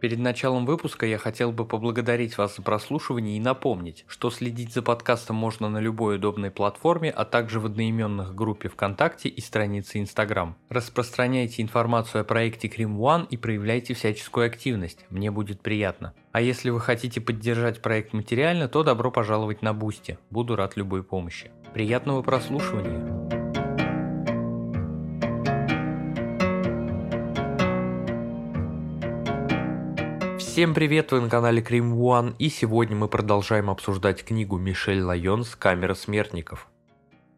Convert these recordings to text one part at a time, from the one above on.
Перед началом выпуска я хотел бы поблагодарить вас за прослушивание и напомнить, что следить за подкастом можно на любой удобной платформе, а также в одноименных группе ВКонтакте и странице Инстаграм. Распространяйте информацию о проекте Crime One и проявляйте всяческую активность, мне будет приятно. А если вы хотите поддержать проект материально, то добро пожаловать на Boosty, буду рад любой помощи. Приятного прослушивания! Всем привет, вы на канале Крим One, и сегодня мы продолжаем обсуждать книгу Мишель Лайонс «Камера смертников».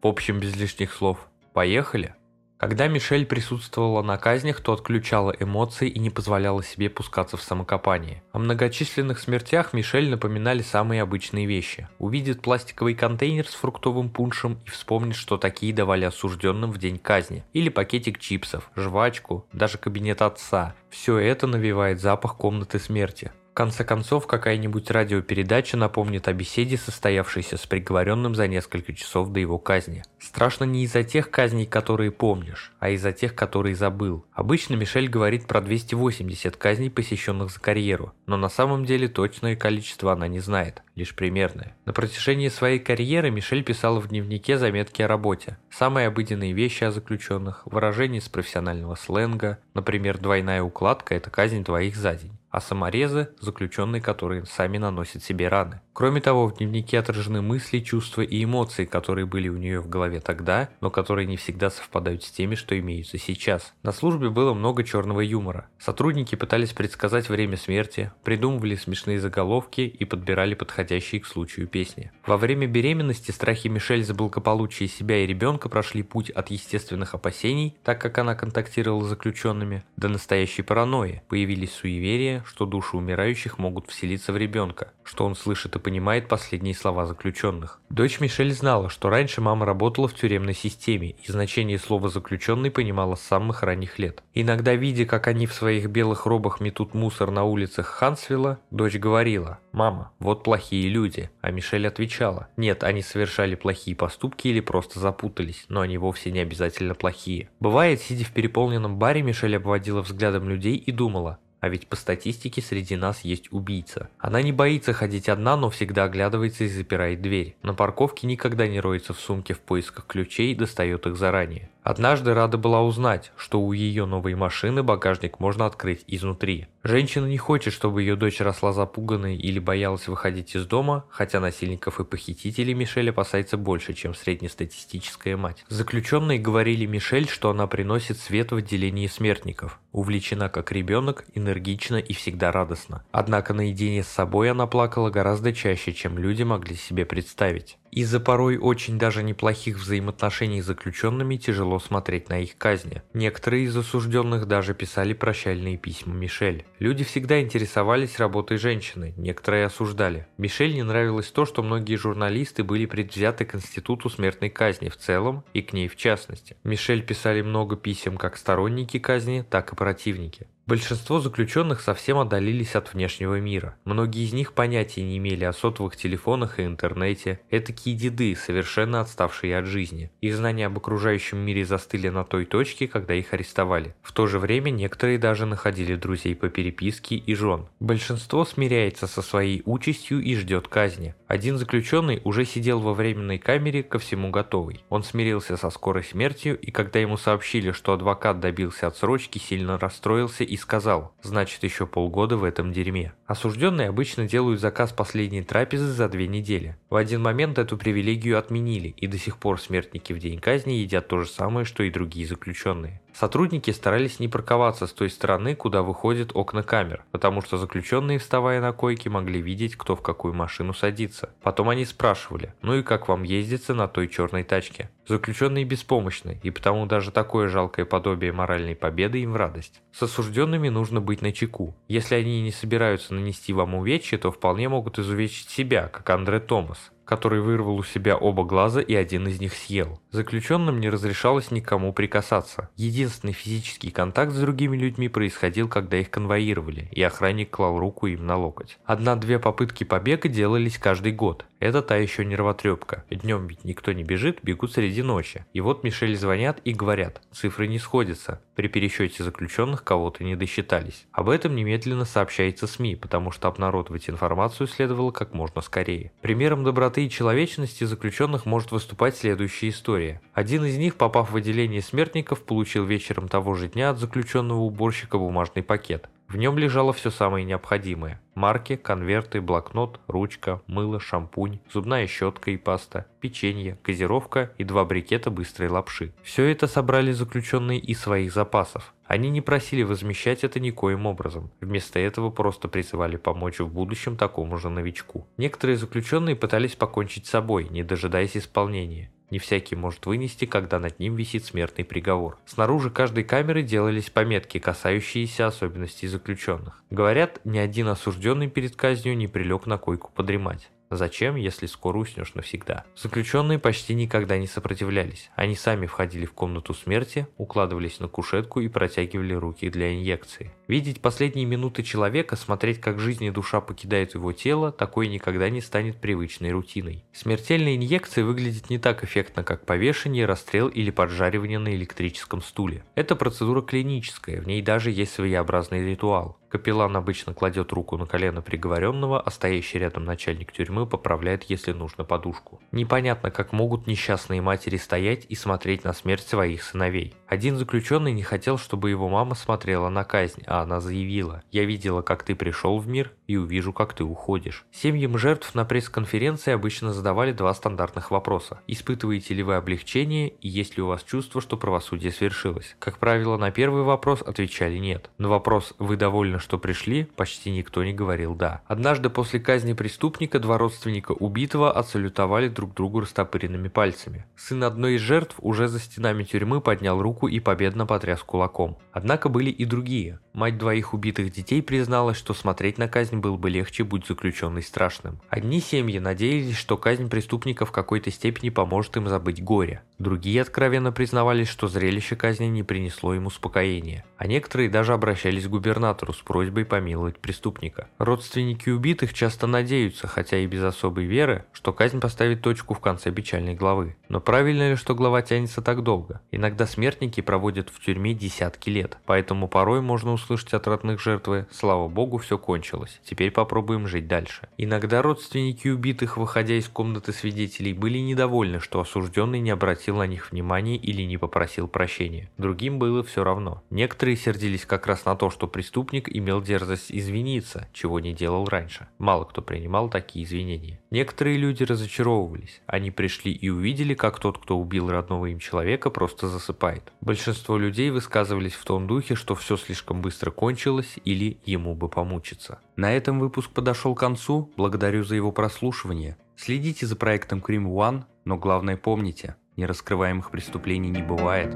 В общем, без лишних слов, поехали! Когда Мишель присутствовала на казнях, то отключала эмоции и не позволяла себе пускаться в самокопание. О многочисленных смертях Мишель напоминали самые обычные вещи. Увидит пластиковый контейнер с фруктовым пуншем и вспомнит, что такие давали осужденным в день казни. Или пакетик чипсов, жвачку, даже кабинет отца. Все это навевает запах комнаты смерти. В конце концов, какая-нибудь радиопередача напомнит о беседе, состоявшейся с приговоренным за несколько часов до его казни. Страшно не из-за тех казней, которые помнишь, а из-за тех, которые забыл. Обычно Мишель говорит про 280 казней, посещенных за карьеру, но на самом деле точное количество она не знает, лишь примерное. На протяжении своей карьеры Мишель писала в дневнике заметки о работе. Самые обыденные вещи о заключенных, выражения с профессионального сленга, например, двойная укладка – это казнь двоих за день а саморезы – заключенные, которые сами наносят себе раны. Кроме того, в дневнике отражены мысли, чувства и эмоции, которые были у нее в голове тогда, но которые не всегда совпадают с теми, что имеются сейчас. На службе было много черного юмора. Сотрудники пытались предсказать время смерти, придумывали смешные заголовки и подбирали подходящие к случаю песни. Во время беременности страхи Мишель за благополучие себя и ребенка прошли путь от естественных опасений, так как она контактировала с заключенными, до настоящей паранойи. Появились суеверия, что души умирающих могут вселиться в ребенка, что он слышит и понимает последние слова заключенных. Дочь Мишель знала, что раньше мама работала в тюремной системе и значение слова «заключенный» понимала с самых ранних лет. Иногда, видя, как они в своих белых робах метут мусор на улицах Хансвилла, дочь говорила «Мама, вот плохие люди», а Мишель отвечала «Нет, они совершали плохие поступки или просто запутались, но они вовсе не обязательно плохие». Бывает, сидя в переполненном баре, Мишель обводила взглядом людей и думала а ведь по статистике среди нас есть убийца. Она не боится ходить одна, но всегда оглядывается и запирает дверь. На парковке никогда не роется в сумке в поисках ключей и достает их заранее. Однажды Рада была узнать, что у ее новой машины багажник можно открыть изнутри. Женщина не хочет, чтобы ее дочь росла запуганной или боялась выходить из дома, хотя насильников и похитителей Мишель опасается больше, чем среднестатистическая мать. Заключенные говорили Мишель, что она приносит свет в отделении смертников. Увлечена как ребенок, энергична и всегда радостна. Однако наедине с собой она плакала гораздо чаще, чем люди могли себе представить. Из-за порой очень даже неплохих взаимоотношений с заключенными тяжело смотреть на их казни. Некоторые из осужденных даже писали прощальные письма Мишель. Люди всегда интересовались работой женщины, некоторые осуждали. Мишель не нравилось то, что многие журналисты были предвзяты к институту смертной казни в целом и к ней в частности. Мишель писали много писем как сторонники казни, так и противники. Большинство заключенных совсем отдалились от внешнего мира. Многие из них понятия не имели о сотовых телефонах и интернете. Этакие деды, совершенно отставшие от жизни. Их знания об окружающем мире застыли на той точке, когда их арестовали. В то же время некоторые даже находили друзей по переписке и жен. Большинство смиряется со своей участью и ждет казни. Один заключенный уже сидел во временной камере ко всему готовый. Он смирился со скорой смертью и когда ему сообщили, что адвокат добился отсрочки, сильно расстроился и сказал, значит еще полгода в этом дерьме. Осужденные обычно делают заказ последней трапезы за две недели. В один момент эту привилегию отменили, и до сих пор смертники в день казни едят то же самое, что и другие заключенные. Сотрудники старались не парковаться с той стороны, куда выходят окна камер, потому что заключенные, вставая на койке, могли видеть, кто в какую машину садится. Потом они спрашивали, ну и как вам ездится на той черной тачке? Заключенные беспомощны, и потому даже такое жалкое подобие моральной победы им в радость. С осужденными нужно быть начеку. Если они не собираются нанести вам увечья, то вполне могут изувечить себя, как Андре Томас. Который вырвал у себя оба глаза и один из них съел. Заключенным не разрешалось никому прикасаться. Единственный физический контакт с другими людьми происходил, когда их конвоировали, и охранник клал руку им на локоть. Одна-две попытки побега делались каждый год. Это та еще нервотрепка. Днем ведь никто не бежит, бегут среди ночи. И вот Мишель звонят и говорят, цифры не сходятся. При пересчете заключенных кого-то не досчитались. Об этом немедленно сообщается СМИ, потому что обнародовать информацию следовало как можно скорее. Примером доброты и человечности заключенных может выступать следующая история. Один из них, попав в отделение смертников, получил вечером того же дня от заключенного уборщика бумажный пакет. В нем лежало все самое необходимое. Марки, конверты, блокнот, ручка, мыло, шампунь, зубная щетка и паста, печенье, газировка и два брикета быстрой лапши. Все это собрали заключенные из своих запасов. Они не просили возмещать это никоим образом. Вместо этого просто призывали помочь в будущем такому же новичку. Некоторые заключенные пытались покончить с собой, не дожидаясь исполнения. Не всякий может вынести, когда над ним висит смертный приговор. Снаружи каждой камеры делались пометки, касающиеся особенностей заключенных. Говорят, ни один осужденный перед казнью не прилег на койку подремать. Зачем, если скоро уснешь навсегда? Заключенные почти никогда не сопротивлялись. Они сами входили в комнату смерти, укладывались на кушетку и протягивали руки для инъекции. Видеть последние минуты человека, смотреть, как жизнь и душа покидают его тело, такое никогда не станет привычной рутиной. Смертельная инъекция выглядит не так эффектно, как повешение, расстрел или поджаривание на электрическом стуле. Это процедура клиническая, в ней даже есть своеобразный ритуал. Капеллан обычно кладет руку на колено приговоренного, а стоящий рядом начальник тюрьмы поправляет, если нужно, подушку. Непонятно, как могут несчастные матери стоять и смотреть на смерть своих сыновей. Один заключенный не хотел, чтобы его мама смотрела на казнь, а она заявила «Я видела, как ты пришел в мир и увижу, как ты уходишь». Семьям жертв на пресс-конференции обычно задавали два стандартных вопроса. Испытываете ли вы облегчение и есть ли у вас чувство, что правосудие свершилось? Как правило, на первый вопрос отвечали нет. На вопрос «Вы довольны, что пришли, почти никто не говорил «да». Однажды после казни преступника два родственника убитого отсалютовали друг другу растопыренными пальцами. Сын одной из жертв уже за стенами тюрьмы поднял руку и победно потряс кулаком. Однако были и другие. Мать двоих убитых детей призналась, что смотреть на казнь было бы легче, будь заключенный страшным. Одни семьи надеялись, что казнь преступника в какой-то степени поможет им забыть горе. Другие откровенно признавались, что зрелище казни не принесло им успокоения. А некоторые даже обращались к губернатору с просьбой помиловать преступника. Родственники убитых часто надеются, хотя и без особой веры, что казнь поставит точку в конце печальной главы. Но правильно ли, что глава тянется так долго? Иногда смертники проводят в тюрьме десятки лет, поэтому порой можно услышать от родных жертвы «Слава богу, все кончилось, теперь попробуем жить дальше». Иногда родственники убитых, выходя из комнаты свидетелей, были недовольны, что осужденный не обратил на них внимания или не попросил прощения. Другим было все равно. Некоторые сердились как раз на то, что преступник имел дерзость извиниться, чего не делал раньше. Мало кто принимал такие извинения. Некоторые люди разочаровывались. Они пришли и увидели, как тот, кто убил родного им человека, просто засыпает. Большинство людей высказывались в том духе, что все слишком быстро кончилось или ему бы помучиться. На этом выпуск подошел к концу. Благодарю за его прослушивание. Следите за проектом Cream One, но главное помните, нераскрываемых преступлений не бывает.